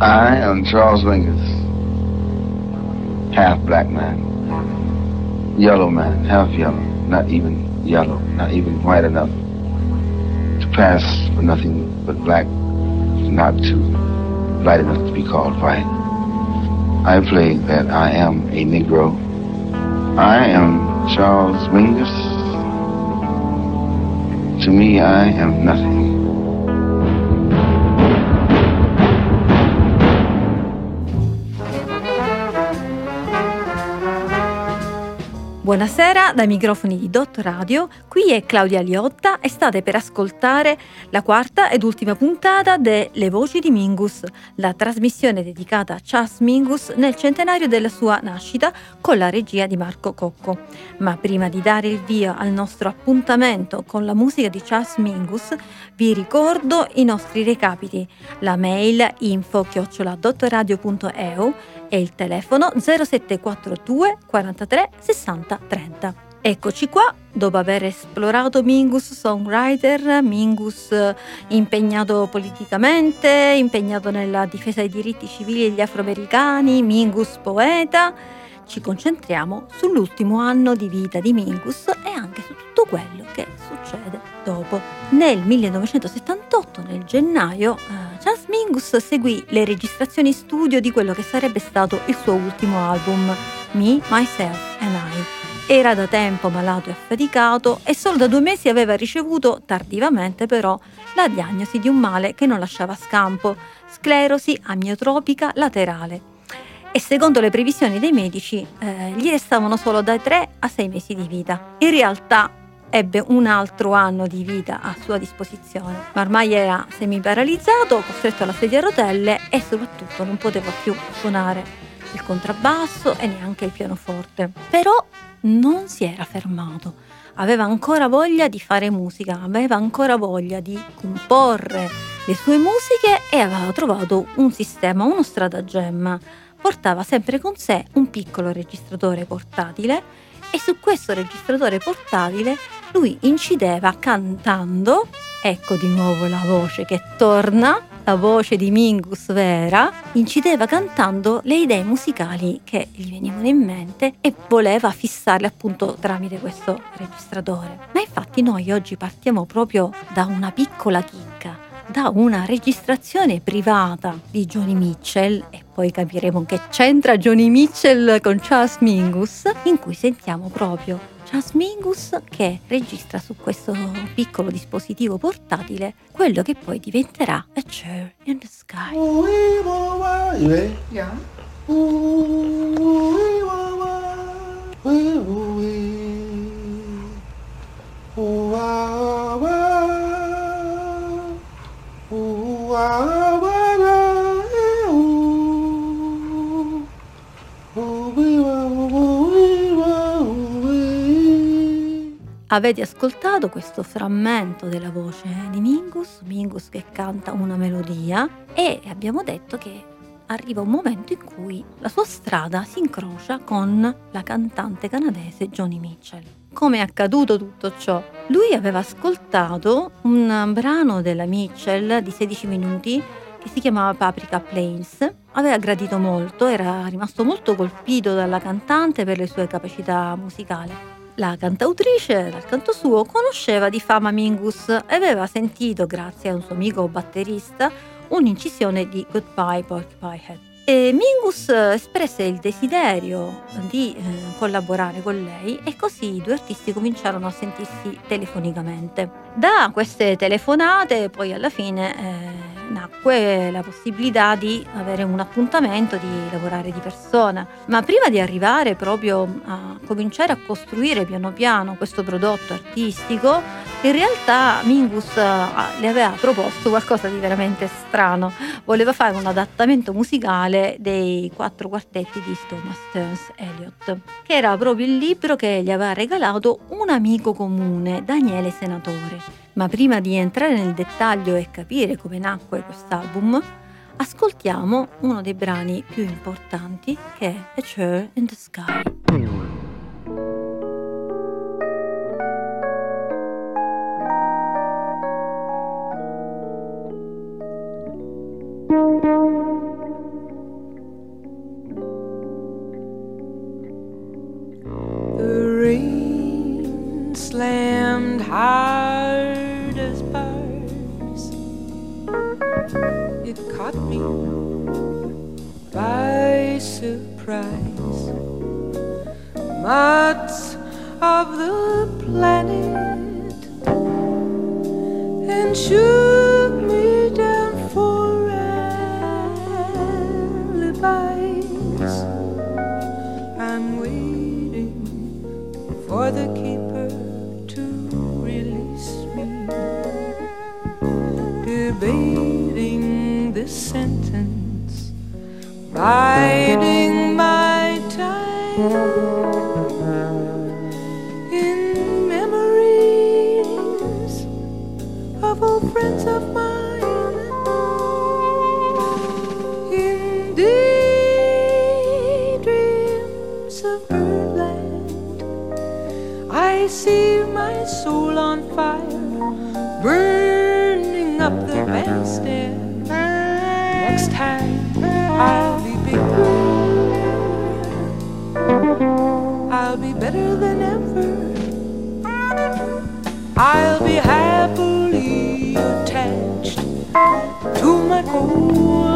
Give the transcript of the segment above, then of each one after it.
I am Charles Mingus, half black man, yellow man, half yellow, not even yellow, not even white enough to pass for nothing but black, not too light enough to be called white. I play that I am a Negro. I am Charles Mingus. To me, I am nothing. Buonasera dai microfoni di Dot Radio, qui è Claudia Liotta e state per ascoltare la quarta ed ultima puntata de Le Voci di Mingus, la trasmissione dedicata a Charles Mingus nel centenario della sua nascita con la regia di Marco Cocco. Ma prima di dare il via al nostro appuntamento con la musica di Charles Mingus, vi ricordo i nostri recapiti, la mail info-dotradio.eu e il telefono 0742 43 60 30. Eccoci qua, dopo aver esplorato Mingus songwriter, Mingus eh, impegnato politicamente, impegnato nella difesa dei diritti civili degli afroamericani, Mingus poeta, ci concentriamo sull'ultimo anno di vita di Mingus e anche su tutto quello che succede dopo. Nel 1978, nel gennaio, uh, Charles Mingus seguì le registrazioni studio di quello che sarebbe stato il suo ultimo album, Me, Myself and I. Era da tempo malato e affaticato e solo da due mesi aveva ricevuto, tardivamente però, la diagnosi di un male che non lasciava scampo, sclerosi amiotropica laterale e secondo le previsioni dei medici eh, gli restavano solo dai 3 a 6 mesi di vita. In realtà ebbe un altro anno di vita a sua disposizione, ma ormai era semiparalizzato, costretto alla sedia a rotelle e soprattutto non poteva più suonare il contrabbasso e neanche il pianoforte. Però non si era fermato, aveva ancora voglia di fare musica, aveva ancora voglia di comporre le sue musiche e aveva trovato un sistema, uno stratagemma portava sempre con sé un piccolo registratore portatile e su questo registratore portatile lui incideva cantando, ecco di nuovo la voce che torna, la voce di Mingus vera, incideva cantando le idee musicali che gli venivano in mente e voleva fissarle appunto tramite questo registratore. Ma infatti noi oggi partiamo proprio da una piccola chicca da una registrazione privata di Johnny Mitchell e poi capiremo che c'entra Johnny Mitchell con Charles Mingus in cui sentiamo proprio Charles Mingus che registra su questo piccolo dispositivo portatile quello che poi diventerà A Chair in the Sky. Yeah. Avete ascoltato questo frammento della voce di Mingus, Mingus che canta una melodia e abbiamo detto che arriva un momento in cui la sua strada si incrocia con la cantante canadese Joni Mitchell. Come è accaduto tutto ciò? Lui aveva ascoltato un brano della Mitchell di 16 minuti che si chiamava Paprika Plains. Aveva gradito molto, era rimasto molto colpito dalla cantante per le sue capacità musicali. La cantautrice, dal canto suo, conosceva di fama Mingus e aveva sentito, grazie a un suo amico batterista, un'incisione di Goodbye Porcupine Head. E Mingus espresse il desiderio di eh, collaborare con lei e così i due artisti cominciarono a sentirsi telefonicamente. Da queste telefonate poi alla fine eh, nacque la possibilità di avere un appuntamento, di lavorare di persona. Ma prima di arrivare proprio a cominciare a costruire piano piano questo prodotto artistico, in realtà Mingus eh, le aveva proposto qualcosa di veramente strano. Voleva fare un adattamento musicale dei quattro quartetti di Thomas Stearns Eliot, che era proprio il libro che gli aveva regalato un amico comune, Daniele Senatore. Ma prima di entrare nel dettaglio e capire come nacque quest'album, ascoltiamo uno dei brani più importanti che è A Chair in the Sky. Time. In I'll be happily attached to my cold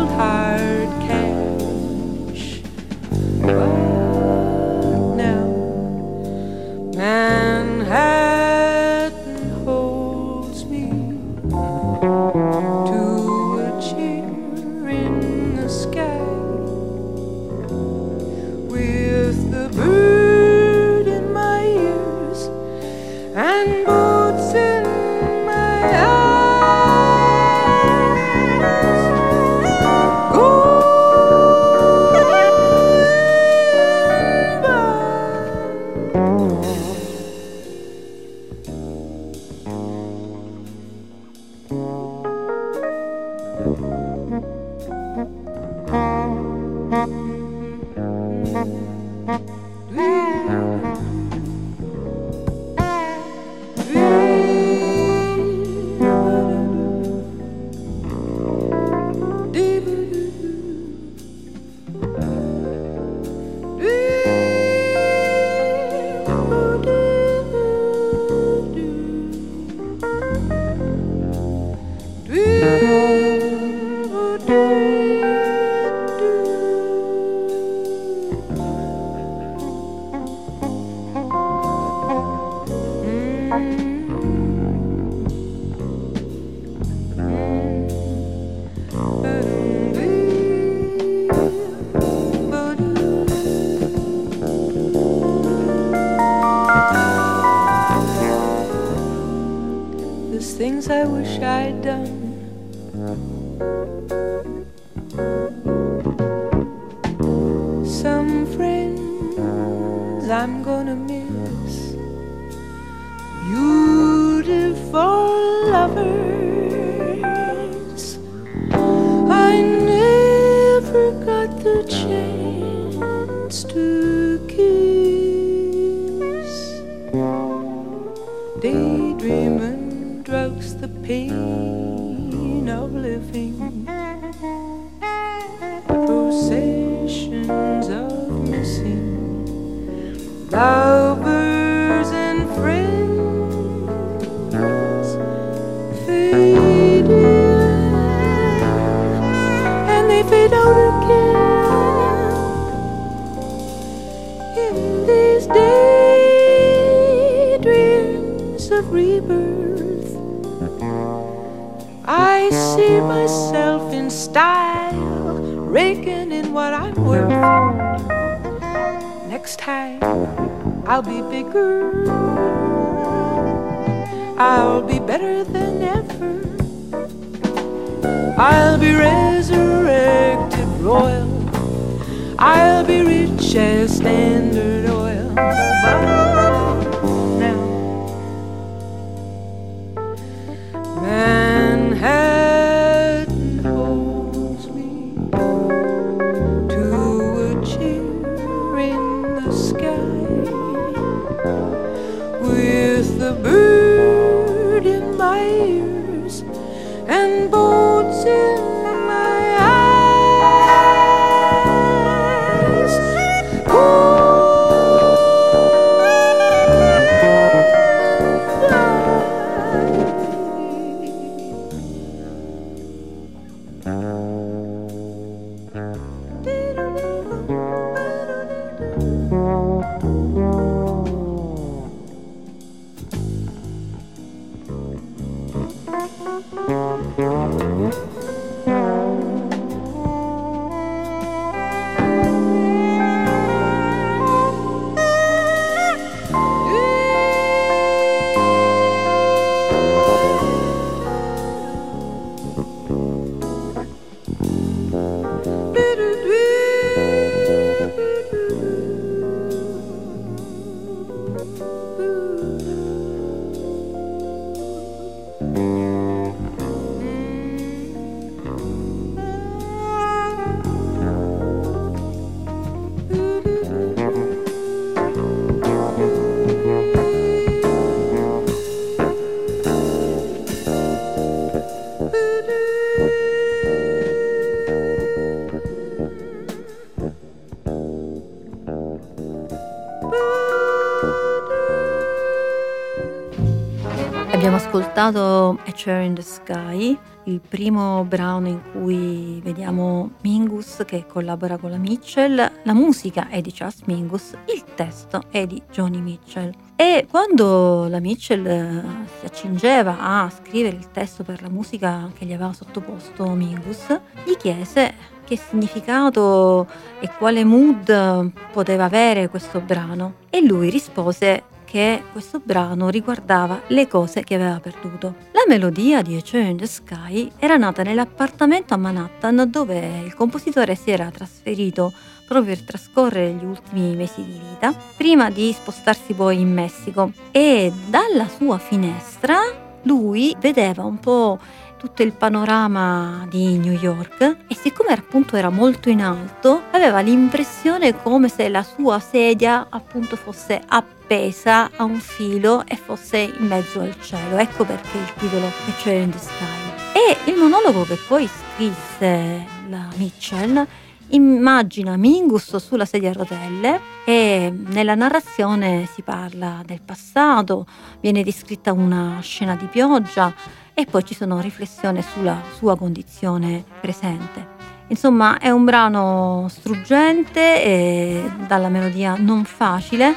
A Chair in the Sky, il primo brano in cui vediamo Mingus che collabora con la Mitchell. La musica è di Charles Mingus, il testo è di Johnny Mitchell. E quando la Mitchell eh, si accingeva a scrivere il testo per la musica che gli aveva sottoposto Mingus, gli chiese che significato e quale mood poteva avere questo brano e lui rispose che questo brano riguardava le cose che aveva perduto. La melodia di A Chair in the Sky era nata nell'appartamento a Manhattan dove il compositore si era trasferito proprio per trascorrere gli ultimi mesi di vita, prima di spostarsi poi in Messico. E dalla sua finestra lui vedeva un po' tutto il panorama di New York e siccome appunto era molto in alto aveva l'impressione come se la sua sedia appunto fosse appesa a un filo e fosse in mezzo al cielo. Ecco perché il titolo è Chair in the Sky. E il monologo che poi scrisse la Mitchell immagina Mingus sulla sedia a rotelle e nella narrazione si parla del passato, viene descritta una scena di pioggia e poi ci sono riflessioni sulla sua condizione presente. Insomma, è un brano struggente e dalla melodia non facile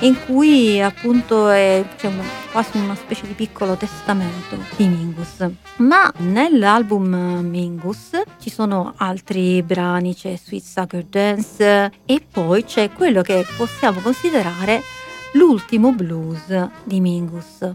in cui appunto è, una, quasi una specie di piccolo testamento di Mingus. Ma nell'album Mingus ci sono altri brani, c'è Sweet Sucker Dance e poi c'è quello che possiamo considerare l'ultimo blues di Mingus.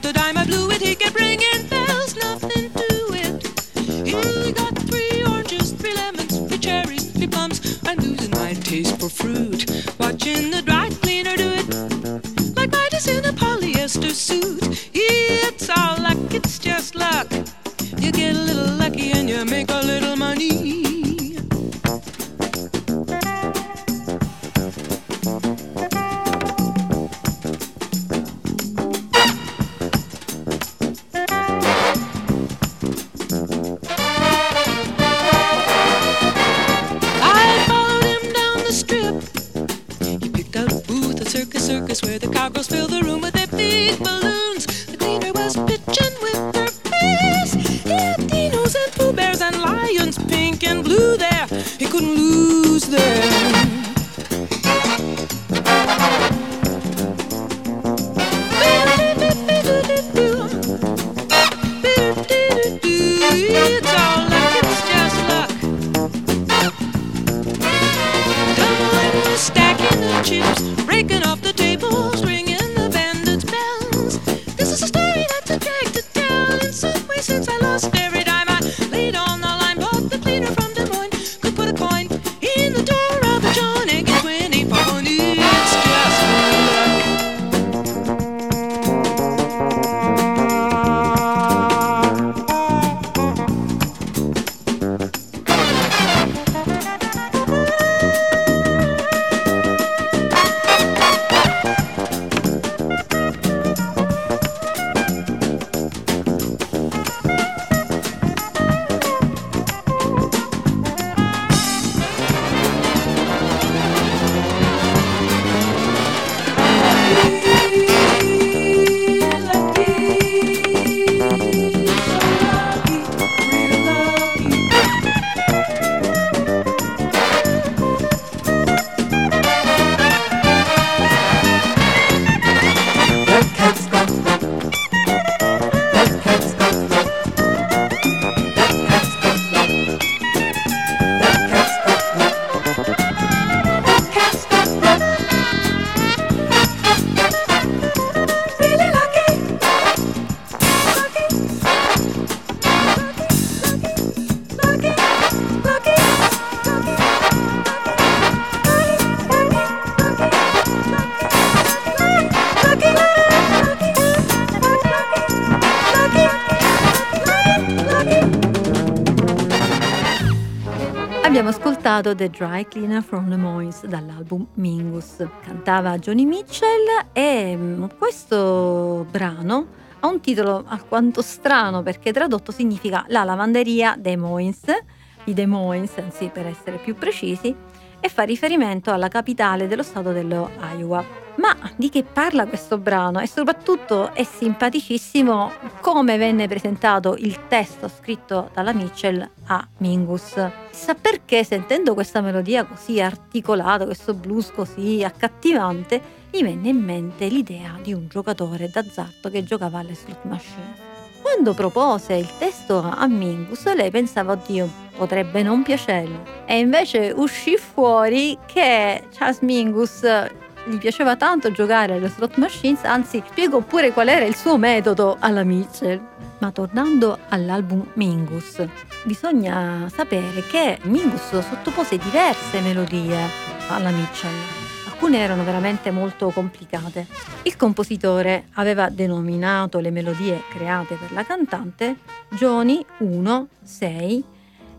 I dropped a dime, I blew it. Ascoltato The Dry Cleaner from the Moines dall'album Mingus. Cantava Johnny Mitchell e mm, questo brano ha un titolo alquanto strano perché tradotto significa La lavanderia dei Moines, i Des Moines, anzi per essere più precisi, e fa riferimento alla capitale dello stato dello Iowa. Ma di che parla questo brano? E soprattutto è simpaticissimo come venne presentato il testo scritto dalla Mitchell a Mingus. Chissà perché sentendo questa melodia così articolata, questo blues così accattivante, gli venne in mente l'idea di un giocatore d'azzardo che giocava alle slot machine. Quando propose il testo a Mingus, lei pensava, oddio, potrebbe non piacergli. E invece uscì fuori che Charles Mingus gli piaceva tanto giocare alle slot machines, anzi spiego pure qual era il suo metodo alla Mitchell. Ma tornando all'album Mingus, bisogna sapere che Mingus sottopose diverse melodie alla Mitchell. Alcune erano veramente molto complicate. Il compositore aveva denominato le melodie create per la cantante Johnny 1, 6,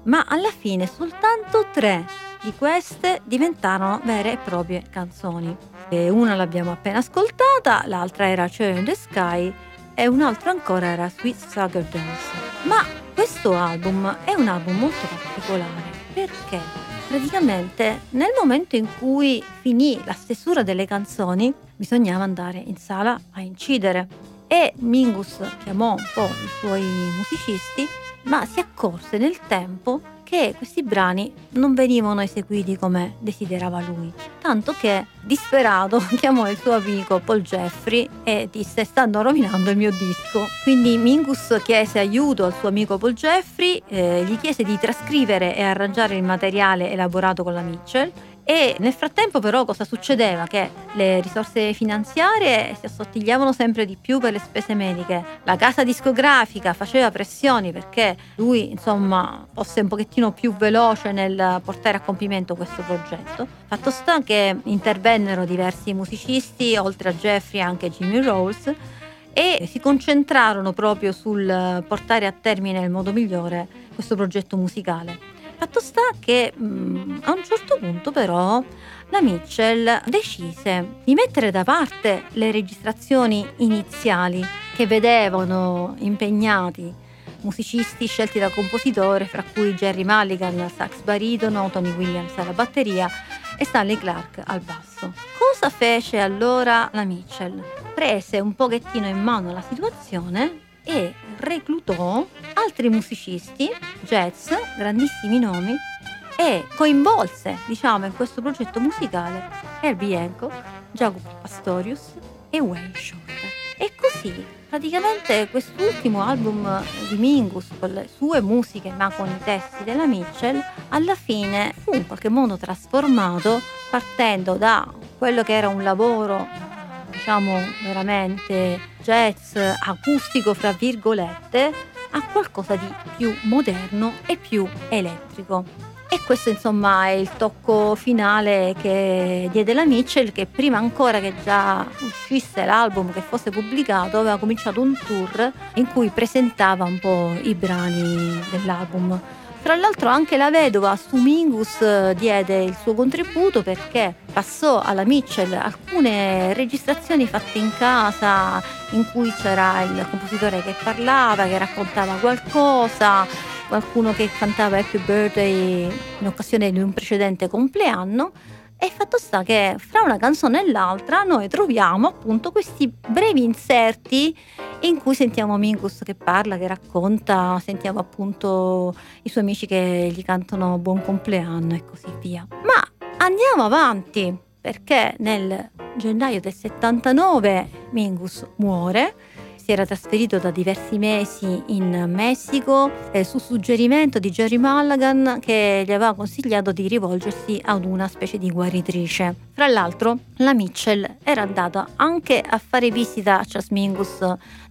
ma alla fine soltanto tre di queste diventarono vere e proprie canzoni. E una l'abbiamo appena ascoltata, l'altra era Cherry in the Sky e un'altra ancora era Sweet Sugar Dance. Ma questo album è un album molto particolare perché praticamente nel momento in cui finì la stesura delle canzoni bisognava andare in sala a incidere. E Mingus chiamò un po' i suoi musicisti ma si accorse nel tempo che questi brani non venivano eseguiti come desiderava lui, tanto che disperato chiamò il suo amico Paul Jeffrey e disse stanno rovinando il mio disco. Quindi Mingus chiese aiuto al suo amico Paul Jeffrey, eh, gli chiese di trascrivere e arrangiare il materiale elaborato con la Mitchell e nel frattempo però cosa succedeva? Che le risorse finanziarie si assottigliavano sempre di più per le spese mediche. La casa discografica faceva pressioni perché lui insomma fosse un pochettino più veloce nel portare a compimento questo progetto. Fatto sta che intervennero diversi musicisti, oltre a Jeffrey anche Jimmy Rose e si concentrarono proprio sul portare a termine nel modo migliore questo progetto musicale. Fatto sta che mh, mm, a un certo punto però la Mitchell decise di mettere da parte le registrazioni iniziali che vedevano impegnati musicisti scelti dal compositore, fra cui Jerry Mulligan al sax baritono, Tony Williams alla batteria e Stanley Clark al basso. Cosa fece allora la Mitchell? Prese un pochettino in mano la situazione e reclutò altri musicisti, jazz, grandissimi nomi, e coinvolse, diciamo, in questo progetto musicale Herbie Hancock, Jacopo Pastorius e Wayne Shorter. E così, praticamente quest'ultimo album di Mingus, con le sue musiche ma con i testi della Mitchell, alla fine fu in qualche modo trasformato partendo da quello che era un lavoro diciamo veramente jazz acustico fra virgolette a qualcosa di più moderno e più elettrico. E questo insomma è il tocco finale che diede la Mitchell che prima ancora che già uscisse l'album, che fosse pubblicato, aveva cominciato un tour in cui presentava un po' i brani dell'album tra l'altro anche la vedova su Mingus eh, diede il suo contributo perché passò alla Mitchell alcune registrazioni fatte in casa in cui c'era il compositore che parlava, che raccontava qualcosa, qualcuno che cantava Happy Birthday in occasione di un precedente compleanno e fatto sta che fra una canzone e l'altra noi troviamo appunto questi brevi inserti in cui sentiamo Mingus che parla, che racconta, sentiamo appunto i suoi amici che gli cantano buon compleanno e così via. Ma andiamo avanti perché nel gennaio del 79 Mingus muore si era trasferito da diversi mesi in Messico eh, su suggerimento di Jerry Mulligan che gli aveva consigliato di rivolgersi ad una specie di guaritrice. Fra l'altro la Mitchell era andata anche a fare visita a Charles Mingus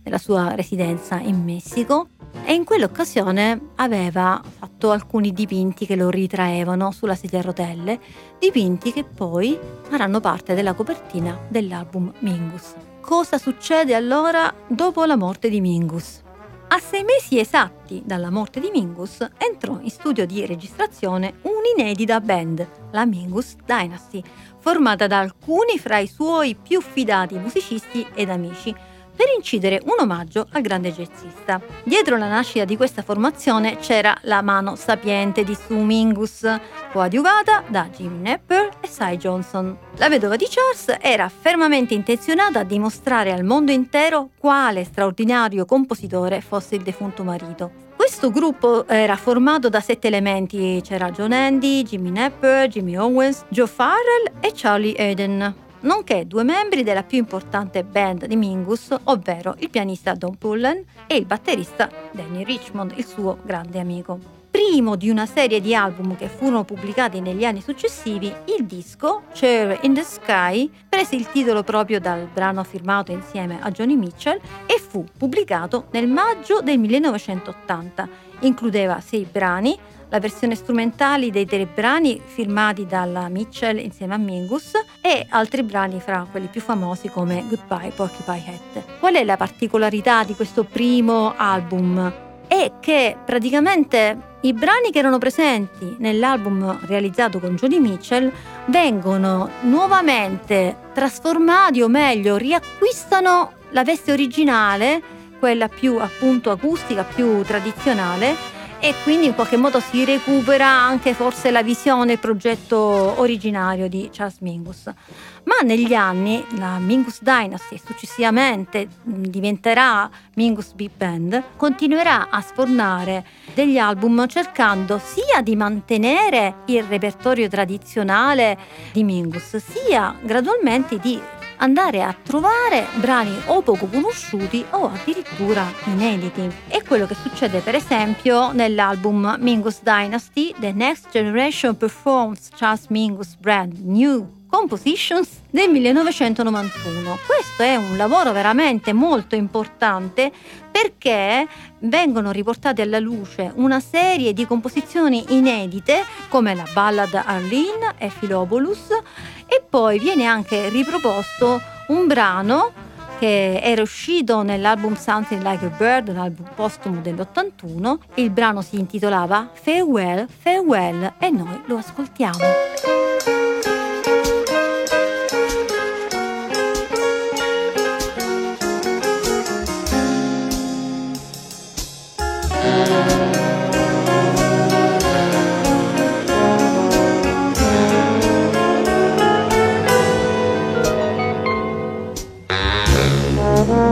nella sua residenza in Messico e in quell'occasione aveva fatto alcuni dipinti che lo ritraevano sulla sedia a rotelle, dipinti che poi faranno parte della copertina dell'album Mingus cosa succede allora dopo la morte di Mingus. A sei mesi esatti dalla morte di Mingus entrò in studio di registrazione un'inedita band, la Mingus Dynasty, formata da alcuni fra i suoi più fidati musicisti ed amici, per incidere un omaggio al grande jazzista. Dietro la nascita di questa formazione c'era la mano sapiente di Sue Mingus, coadiuvata da Jim Nepper e Cy Johnson. La vedova di Charles era fermamente intenzionata a dimostrare al mondo intero quale straordinario compositore fosse il defunto marito. Questo gruppo era formato da sette elementi, c'era John Andy, Jimmy Nepper, Jimmy Owens, Joe Farrell e Charlie Eden nonché due membri della più importante band di Mingus, ovvero il pianista Don Pullen e il batterista Danny Richmond, il suo grande amico. Primo di una serie di album che furono pubblicati negli anni successivi, il disco Chair in the Sky prese il titolo proprio dal brano firmato insieme a Johnny Mitchell e fu pubblicato nel maggio del 1980. Includeva sei brani, la versione strumentale dei tre brani firmati dalla Mitchell insieme a Mingus e altri brani fra quelli più famosi come Goodbye Porcupine Hat. Qual è la particolarità di questo primo album? È che praticamente i brani che erano presenti nell'album realizzato con Joni Mitchell vengono nuovamente trasformati o meglio riacquistano la veste originale, quella più appunto acustica, più tradizionale e quindi in qualche modo si recupera anche forse la visione, il progetto originario di Charles Mingus. Ma negli anni la Mingus Dynasty e successivamente diventerà Mingus Big Band continuerà a sfornare degli album cercando sia di mantenere il repertorio tradizionale di Mingus sia gradualmente di andare a trovare brani o poco conosciuti o addirittura inediti. È quello che succede per esempio nell'album Mingus Dynasty, The Next Generation Performs Charles Mingus Brand New Compositions del 1991. Questo è un lavoro veramente molto importante perché vengono riportate alla luce una serie di composizioni inedite come la ballad Arlene e Philobulus e poi viene anche riproposto un brano che era uscito nell'album Something Like a Bird, un album postumo dell'81. Il brano si intitolava Farewell, Farewell e noi lo ascoltiamo.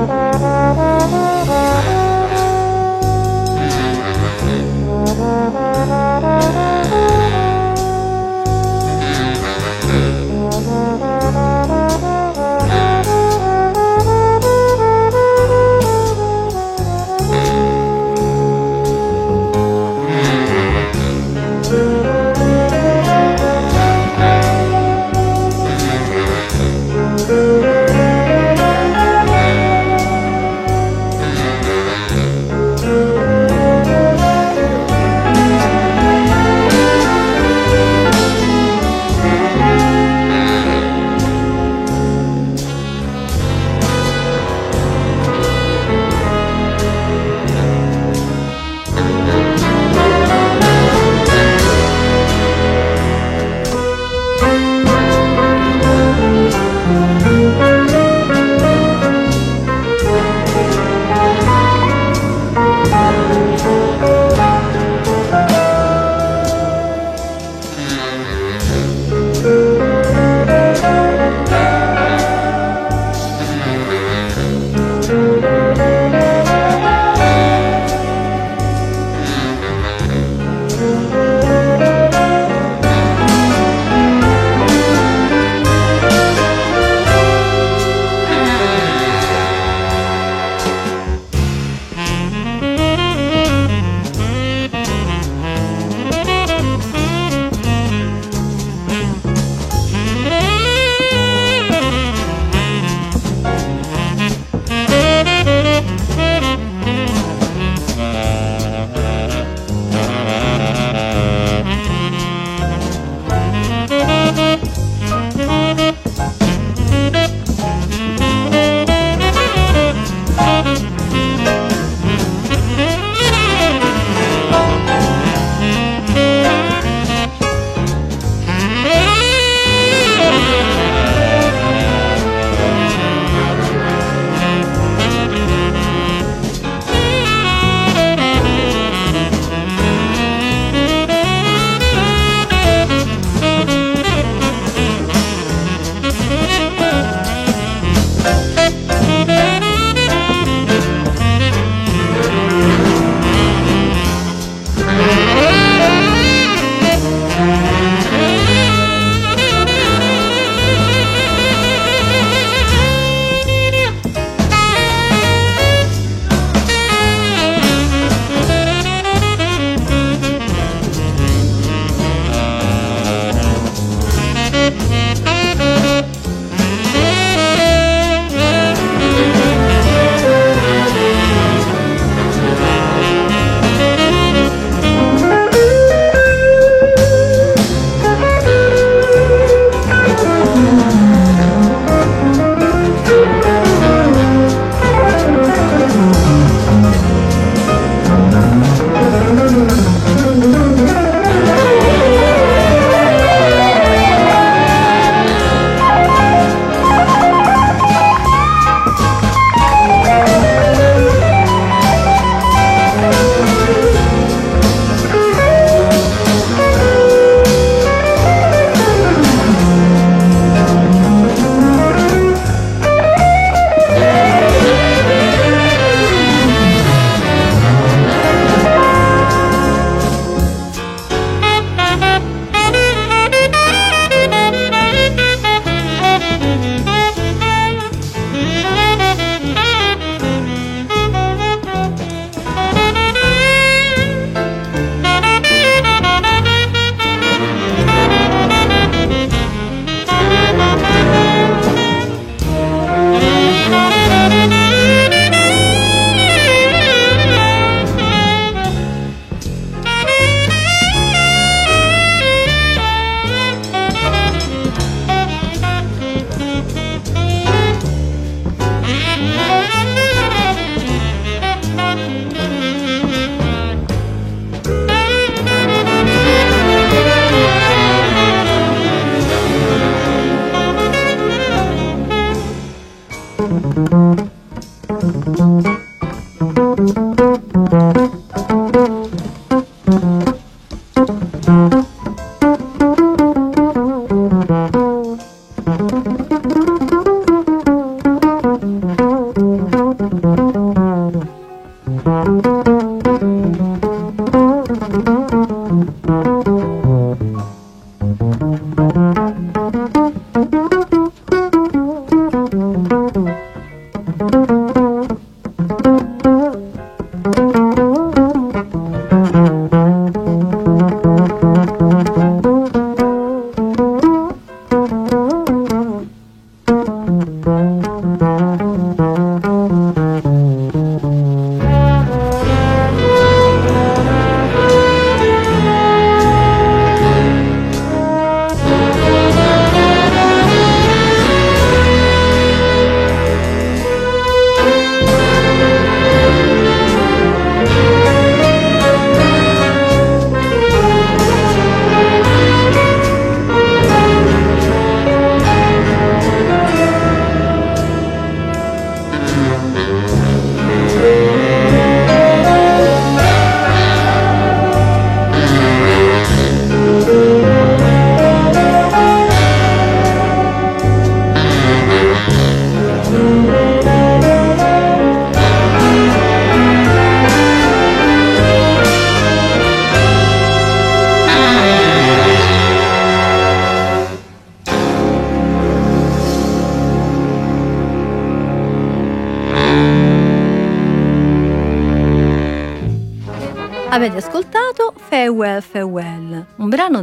Música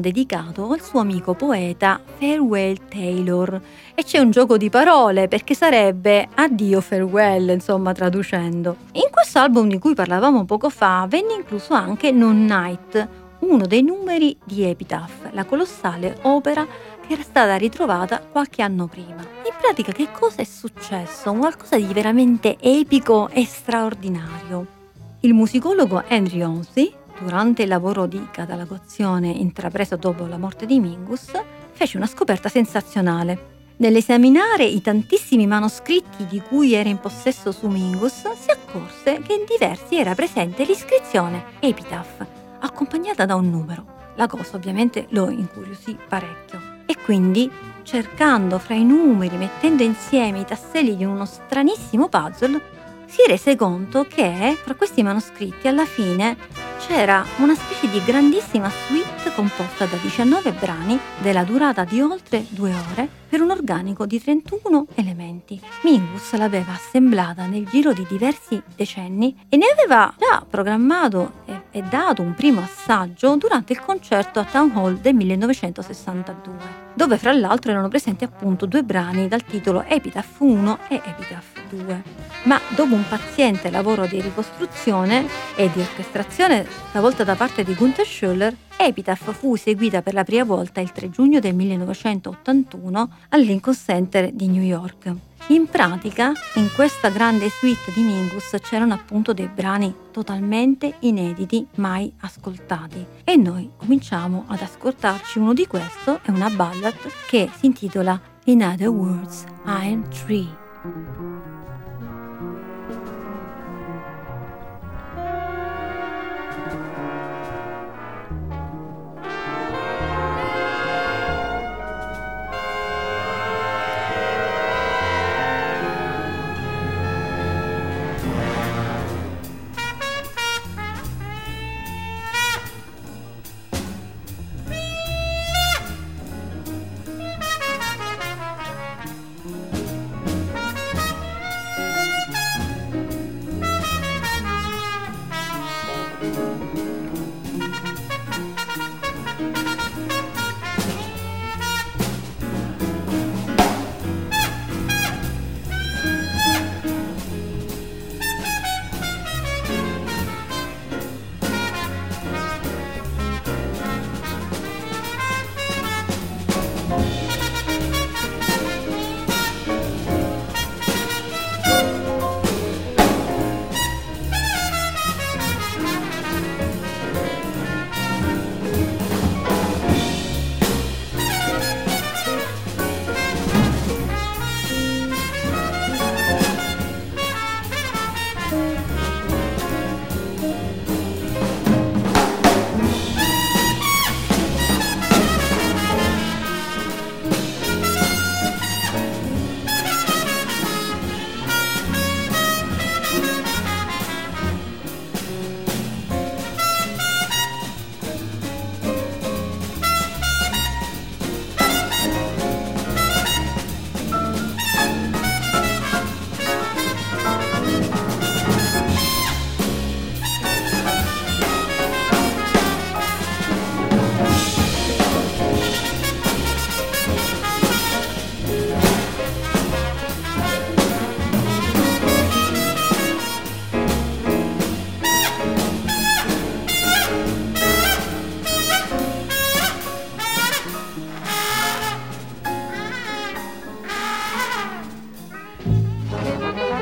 Dedicato al suo amico poeta Farewell Taylor. E c'è un gioco di parole perché sarebbe addio farewell, insomma, traducendo. In questo album di cui parlavamo poco fa venne incluso anche Non Night, uno dei numeri di Epitaph, la colossale opera che era stata ritrovata qualche anno prima. In pratica che cosa è successo? Qualcosa di veramente epico e straordinario. Il musicologo Henry Onsey, durante il lavoro di catalogazione intrapreso dopo la morte di Mingus, fece una scoperta sensazionale. Nell'esaminare i tantissimi manoscritti di cui era in possesso su Mingus, si accorse che in diversi era presente l'iscrizione Epitaph, accompagnata da un numero. La cosa ovviamente lo incuriosì parecchio. E quindi, cercando fra i numeri, mettendo insieme i tasselli di uno stranissimo puzzle, si rese conto che fra questi manoscritti alla fine c'era una specie di grandissima suite composta da 19 brani della durata di oltre due ore per un organico di 31 elementi. Mingus l'aveva assemblata nel giro di diversi decenni e ne aveva già programmato e, e dato un primo assaggio durante il concerto a Town Hall del 1962, dove fra l'altro erano presenti appunto due brani dal titolo Epitaph 1 e Epitaph 2. Ma dopo un paziente lavoro di ricostruzione e di orchestrazione, stavolta da parte di Gunther Schuller, Epitaph fu eseguita per la prima volta il 3 giugno del 1981 al Lincoln Center di New York. In pratica, in questa grande suite di Mingus c'erano appunto dei brani totalmente inediti, mai ascoltati. E noi cominciamo ad ascoltarci uno di questo, è una ballad che si intitola In Other Words, I Am Tree.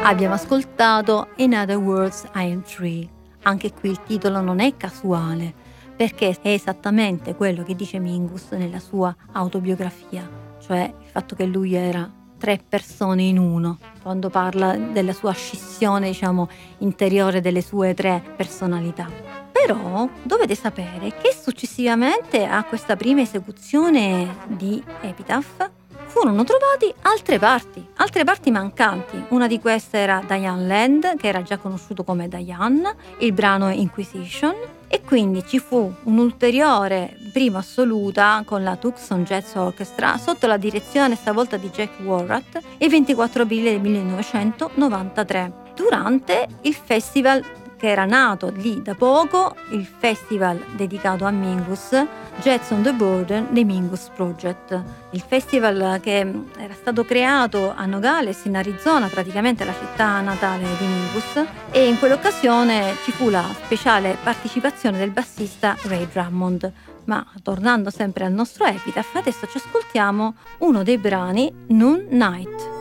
Abbiamo ascoltato In Other Words I Am Free. Anche qui il titolo non è casuale, perché è esattamente quello che dice Mingus nella sua autobiografia, cioè il fatto che lui era tre persone in uno, quando parla della sua scissione, diciamo, interiore delle sue tre personalità. Però dovete sapere che successivamente a questa prima esecuzione di Epitaph furono trovati altre parti, altre parti mancanti. Una di queste era Diane Land, che era già conosciuto come Diane, il brano Inquisition, e quindi ci fu un'ulteriore prima assoluta con la Tucson Jazz Orchestra sotto la direzione stavolta di Jack Warratt il 24 aprile del 1993 durante il festival che era nato lì da poco il festival dedicato a Mingus, Jazz on the Border dei Mingus Project. Il festival che era stato creato a Nogales in Arizona, praticamente la città natale di Mingus, e in quell'occasione ci fu la speciale partecipazione del bassista Ray Drummond. Ma tornando sempre al nostro Epitaph, adesso ci ascoltiamo uno dei brani Noon Night.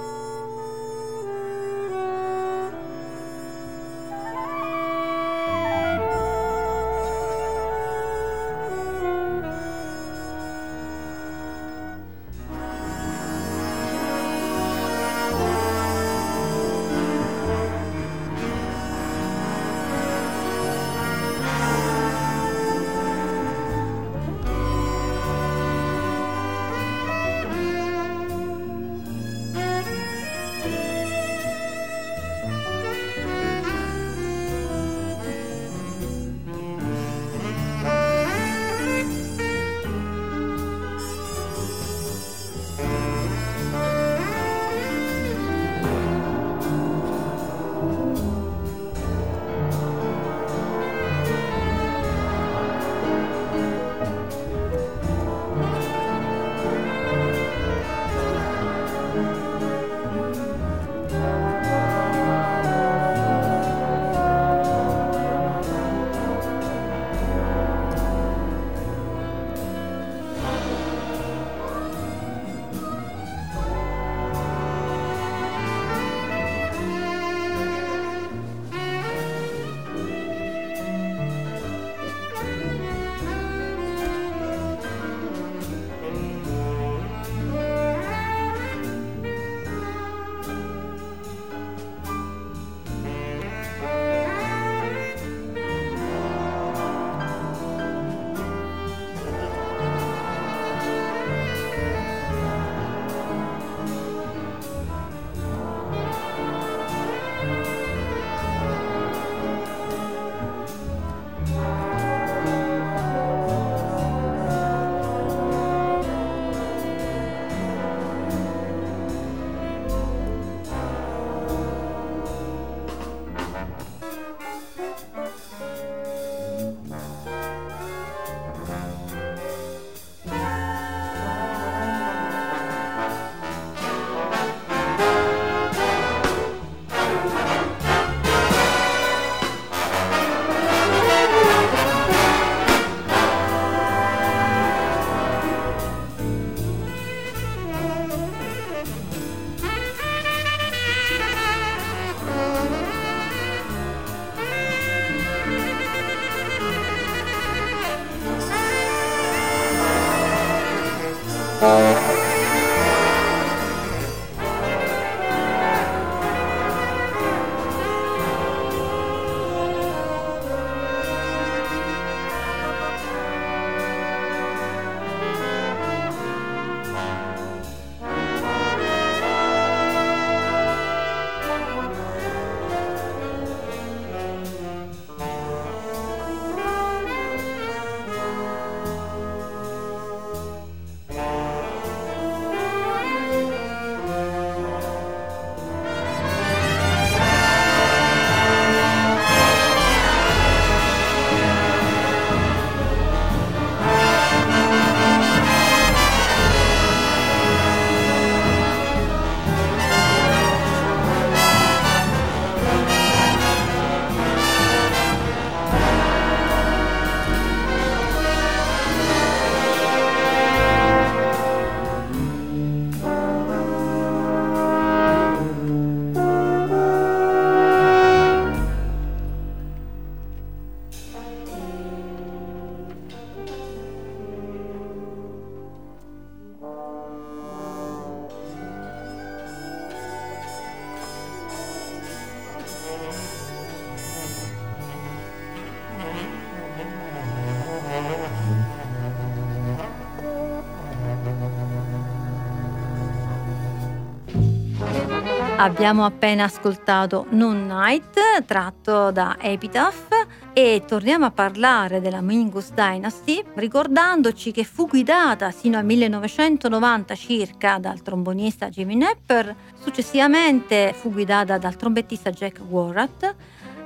Abbiamo appena ascoltato Noon Night tratto da Epitaph e torniamo a parlare della Mingus Dynasty ricordandoci che fu guidata sino al 1990 circa dal trombonista Jimmy Nepper, successivamente fu guidata dal trombettista Jack Warratt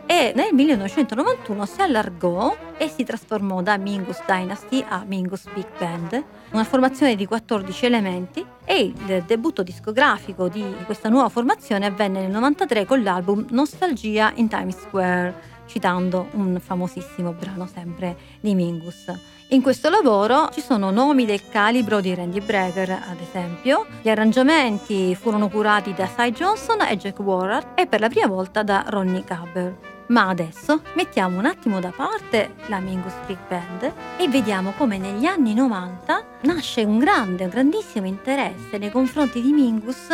e nel 1991 si allargò e si trasformò da Mingus Dynasty a Mingus Big Band, una formazione di 14 elementi e il debutto discografico di questa nuova formazione avvenne nel 1993 con l'album Nostalgia in Times Square, citando un famosissimo brano sempre di Mingus. In questo lavoro ci sono nomi del calibro di Randy Brecker, ad esempio. Gli arrangiamenti furono curati da Cy Johnson e Jack Warrard e per la prima volta da Ronnie Cabber. Ma adesso mettiamo un attimo da parte la Mingus Big Band e vediamo come negli anni 90 nasce un grande, un grandissimo interesse nei confronti di Mingus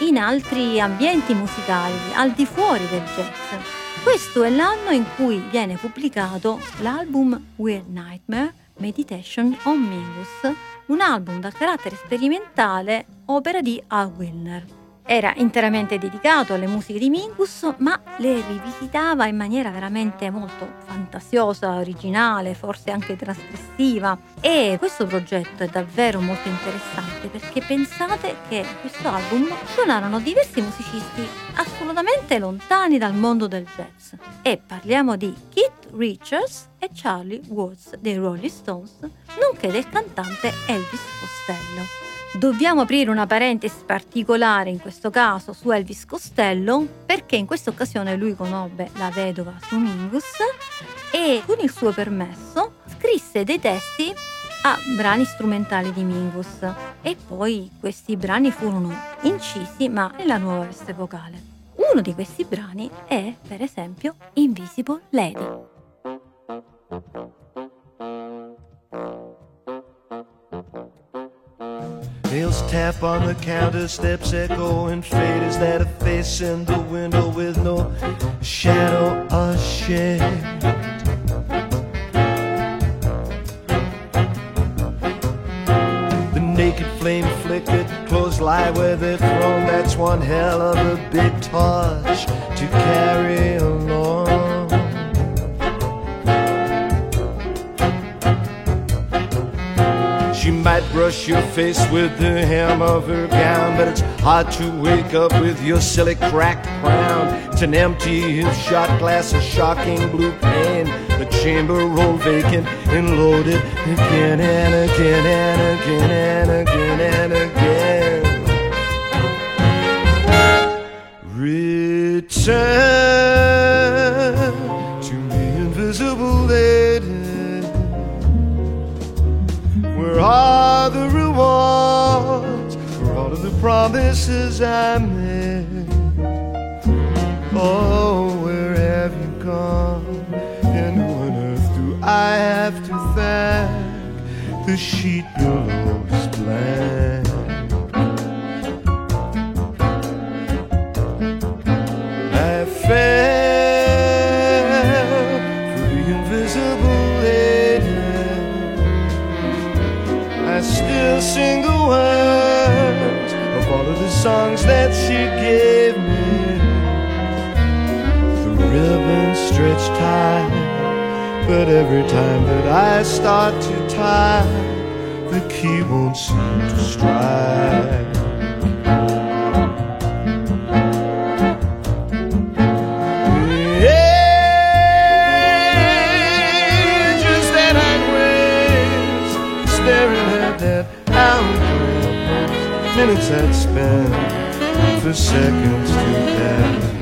in altri ambienti musicali, al di fuori del jazz. Questo è l'anno in cui viene pubblicato l'album Weird Nightmare Meditation on Mingus, un album dal carattere sperimentale, opera di Al Wilner. Era interamente dedicato alle musiche di Mingus, ma le rivisitava in maniera veramente molto fantasiosa, originale, forse anche trasgressiva. E questo progetto è davvero molto interessante perché pensate che in questo album suonarono diversi musicisti assolutamente lontani dal mondo del jazz. E parliamo di Keith Richards e Charlie Watts dei Rolling Stones, nonché del cantante Elvis Costello. Dobbiamo aprire una parentesi particolare in questo caso su Elvis Costello perché in questa occasione lui conobbe la vedova su Mingus e con il suo permesso scrisse dei testi a brani strumentali di Mingus e poi questi brani furono incisi ma nella nuova veste vocale. Uno di questi brani è per esempio Invisible Lady. Nails tap on the counter, steps echo and fade. Is that a face in the window with no shadow or shade? The naked flame flickered, clothes lie where they're thrown. That's one hell of a big torch to carry along. Brush your face with the hem of her gown, but it's hard to wake up with your silly cracked crown. It's an empty shot glass, a shocking blue pane, the chamber rolled vacant and loaded again and again and again and again and again. Return promises I made? Oh, where have you gone? And who on earth do I have to thank? The sheet but every time that I start to tie, the key won't seem to strike. Minutes I'd spend for seconds to pass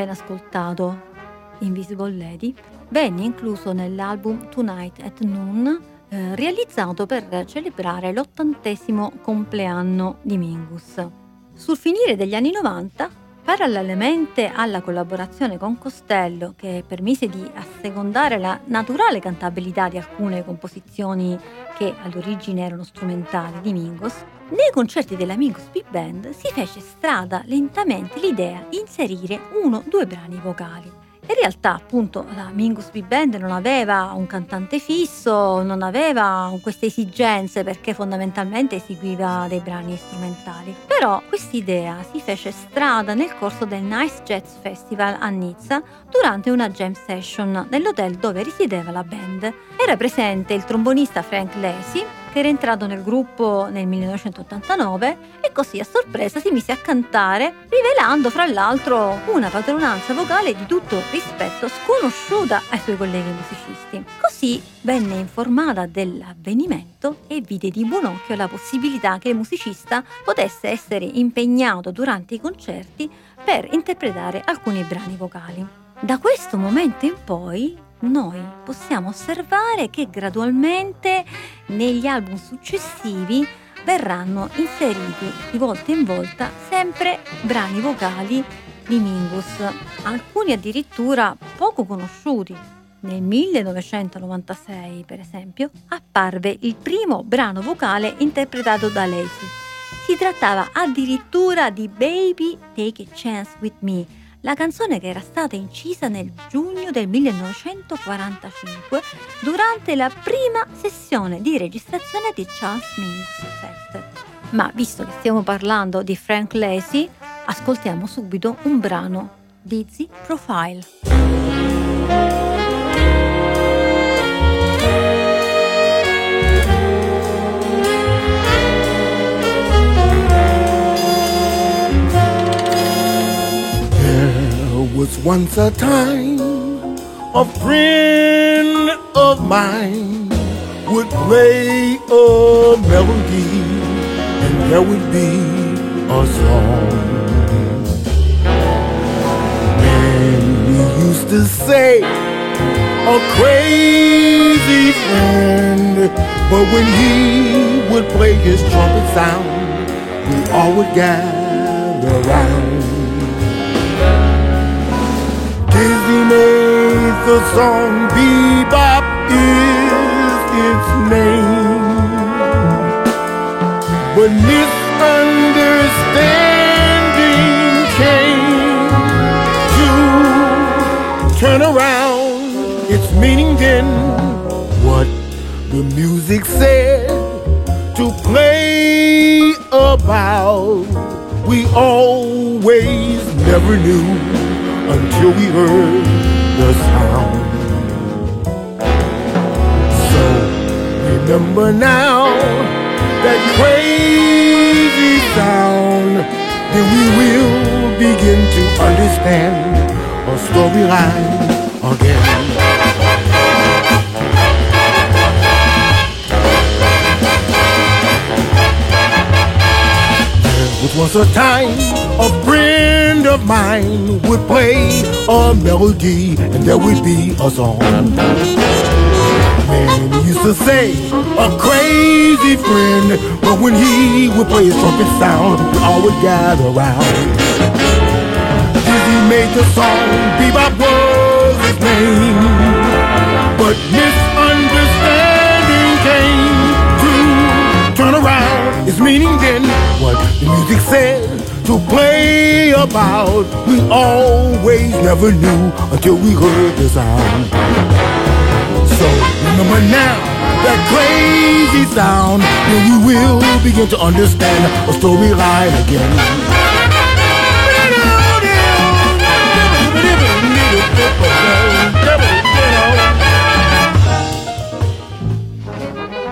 appena ascoltato, Invisible Lady, venne incluso nell'album Tonight at Noon, eh, realizzato per celebrare l'ottantesimo compleanno di Mingus. Sul finire degli anni 90, parallelamente alla collaborazione con Costello, che permise di assecondare la naturale cantabilità di alcune composizioni che all'origine erano strumentali di Mingus, nei concerti della Mingus Big Band si fece strada lentamente l'idea di inserire uno o due brani vocali. In realtà, appunto, la Mingus Big Band non aveva un cantante fisso, non aveva queste esigenze perché fondamentalmente eseguiva dei brani strumentali. Però quest'idea si fece strada nel corso del Nice Jazz Festival a Nizza durante una jam session nell'hotel dove risiedeva la band. Era presente il trombonista Frank Lacey, che era entrato nel gruppo nel 1989 e così a sorpresa si mise a cantare, rivelando fra l'altro una padronanza vocale di tutto rispetto sconosciuta ai suoi colleghi musicisti. Così venne informata dell'avvenimento e vide di buon occhio la possibilità che il musicista potesse essere impegnato durante i concerti per interpretare alcuni brani vocali. Da questo momento in poi noi possiamo osservare che gradualmente negli album successivi verranno inseriti di volta in volta sempre brani vocali di Mingus, alcuni addirittura poco conosciuti. Nel 1996, per esempio, apparve il primo brano vocale interpretato da Lacey. Si trattava addirittura di Baby Take a Chance with Me, la canzone che era stata incisa nel giugno del 1945 durante la prima sessione di registrazione di Charles Mingus Fest. Ma visto che stiamo parlando di Frank Lacey, ascoltiamo subito un brano, Dizzy Profile. Was once a time a friend of mine. Would play a melody and there would be a song. And he used to say, a crazy friend, but when he would play his trumpet sound, we all would gather Dizzy made the song Bebop is its name. But misunderstanding came to turn around its meaning then. What the music said to play about, we always never knew until we heard the sound. So remember now that crazy sound, then we will begin to understand a storyline again. It was a time a friend of mine would play a melody and there would be a song. Man used to say, a crazy friend, but when he would play his trumpet sound, we all would gather round. Made the song, Bebop was his name, but misunderstanding came to turn around his meaning then what the music said to play about. We always never knew until we heard the sound. So remember now that crazy sound, then we will begin to understand a storyline again.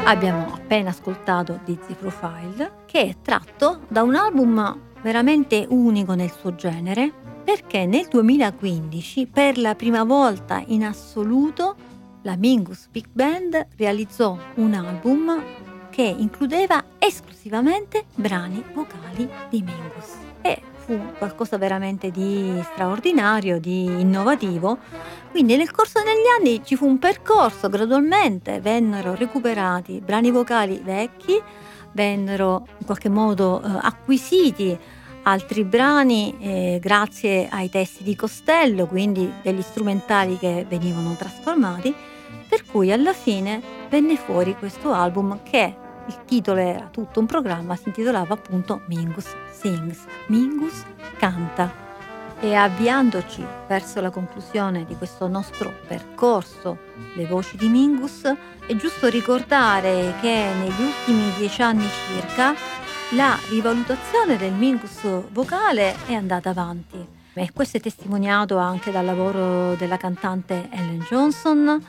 Abbiamo appena ascoltato Dizzy Profile, che è tratto da un album veramente unico nel suo genere, perché nel 2015, per la prima volta in assoluto, la Mingus Big Band realizzò un album che includeva esclusivamente brani vocali di Mingus. E fu qualcosa veramente di straordinario, di innovativo. Quindi nel corso degli anni ci fu un percorso, gradualmente vennero recuperati brani vocali vecchi, vennero in qualche modo eh, acquisiti altri brani eh, grazie ai testi di Costello, quindi degli strumentali che venivano trasformati, per cui alla fine venne fuori questo album che il titolo era tutto un programma, si intitolava appunto Mingus Sings, Mingus canta. E avviandoci verso la conclusione di questo nostro percorso, le voci di Mingus, è giusto ricordare che negli ultimi dieci anni circa la rivalutazione del Mingus vocale è andata avanti. E questo è testimoniato anche dal lavoro della cantante Ellen Johnson,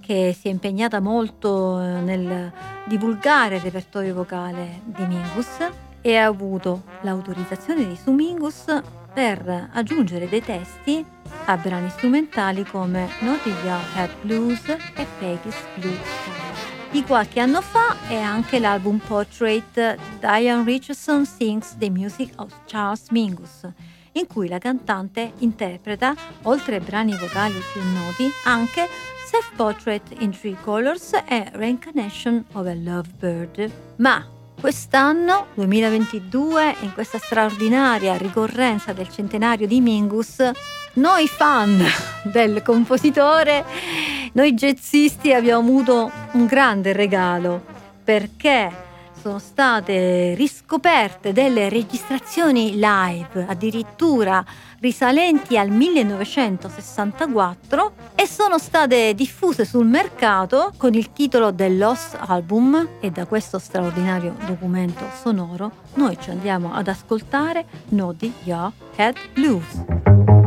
che si è impegnata molto eh, nel divulgare il repertorio vocale di Mingus e ha avuto l'autorizzazione di Sumingus per aggiungere dei testi a brani strumentali come Naughty Head Blues e Peggy's Blue Sky. Di qualche anno fa è anche l'album Portrait Diane Richardson Sings the Music of Charles Mingus, in cui la cantante interpreta, oltre ai brani vocali più noti, anche Self-Portrait in Three Colors e Reincarnation of a Lovebird. Ma Quest'anno, 2022, in questa straordinaria ricorrenza del centenario di Mingus, noi fan del compositore, noi jazzisti abbiamo avuto un grande regalo perché sono state riscoperte delle registrazioni live, addirittura risalenti al 1964 e sono state diffuse sul mercato con il titolo The Lost Album e da questo straordinario documento sonoro noi ci andiamo ad ascoltare Noddy Your Head Blues.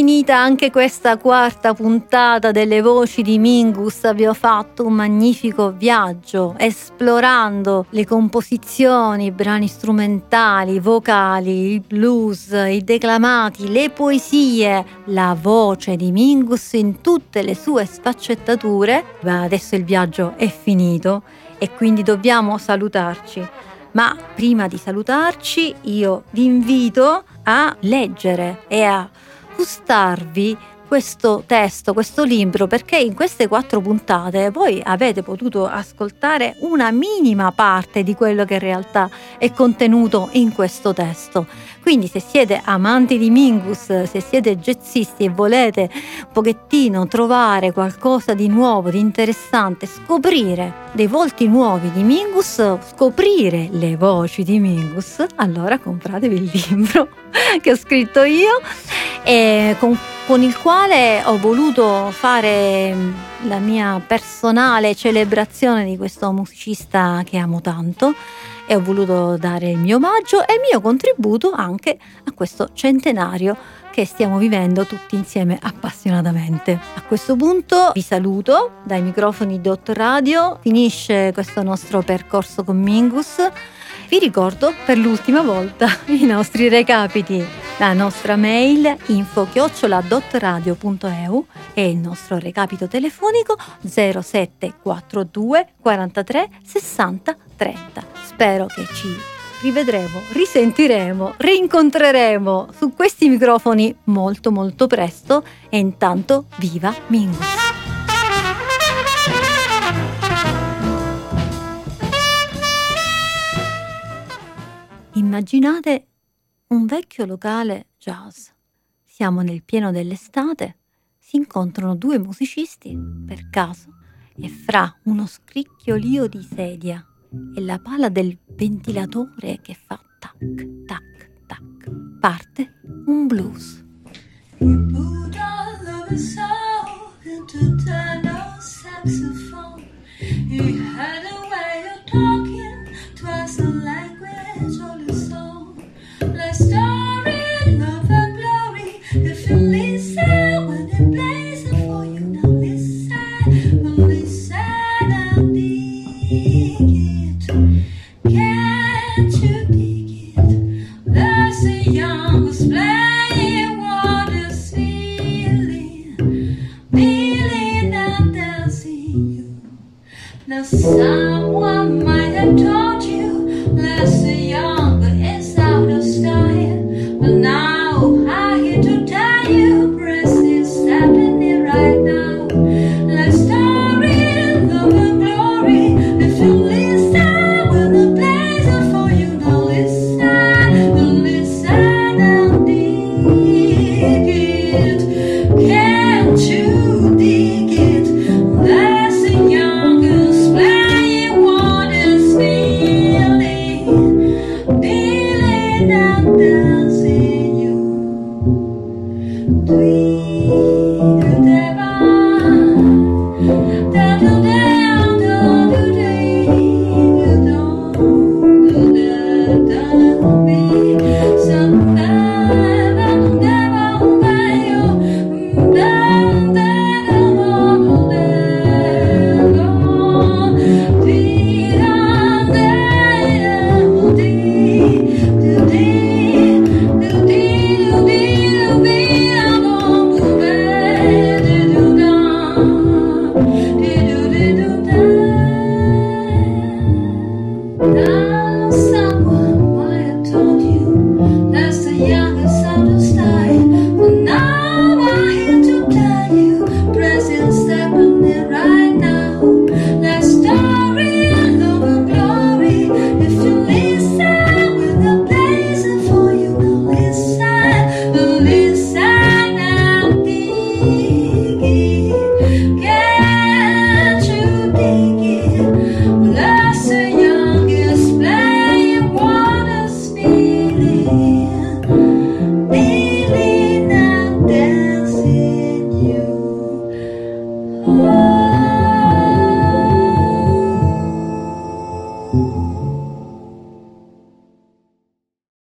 Finita anche questa quarta puntata delle voci di Mingus. Abbiamo fatto un magnifico viaggio esplorando le composizioni, i brani strumentali, vocali, il blues, i declamati, le poesie, la voce di Mingus in tutte le sue sfaccettature. Ma adesso il viaggio è finito e quindi dobbiamo salutarci. Ma prima di salutarci io vi invito a leggere e a gustarvi questo testo, questo libro, perché in queste quattro puntate voi avete potuto ascoltare una minima parte di quello che in realtà è contenuto in questo testo. Quindi se siete amanti di Mingus, se siete jazzisti e volete un pochettino trovare qualcosa di nuovo, di interessante, scoprire dei volti nuovi di Mingus, scoprire le voci di Mingus, allora compratevi il libro che ho scritto io e con, con il quale ho voluto fare la mia personale celebrazione di questo musicista che amo tanto e ho voluto dare il mio omaggio e il mio contributo anche a questo centenario che stiamo vivendo tutti insieme appassionatamente. A questo punto vi saluto dai microfoni Dot Radio, finisce questo nostro percorso con Mingus. Vi ricordo per l'ultima volta i nostri recapiti, la nostra mail info-dotradio.eu e il nostro recapito telefonico 0742 43 60 30. Spero che ci rivedremo, risentiremo, rincontreremo su questi microfoni molto molto presto e intanto viva Mingus! Immaginate un vecchio locale jazz. Siamo nel pieno dell'estate, si incontrano due musicisti per caso e fra uno scricchiolio di sedia e la pala del ventilatore che fa tac tac tac parte un blues. He had a way of talking twice the language someone might have told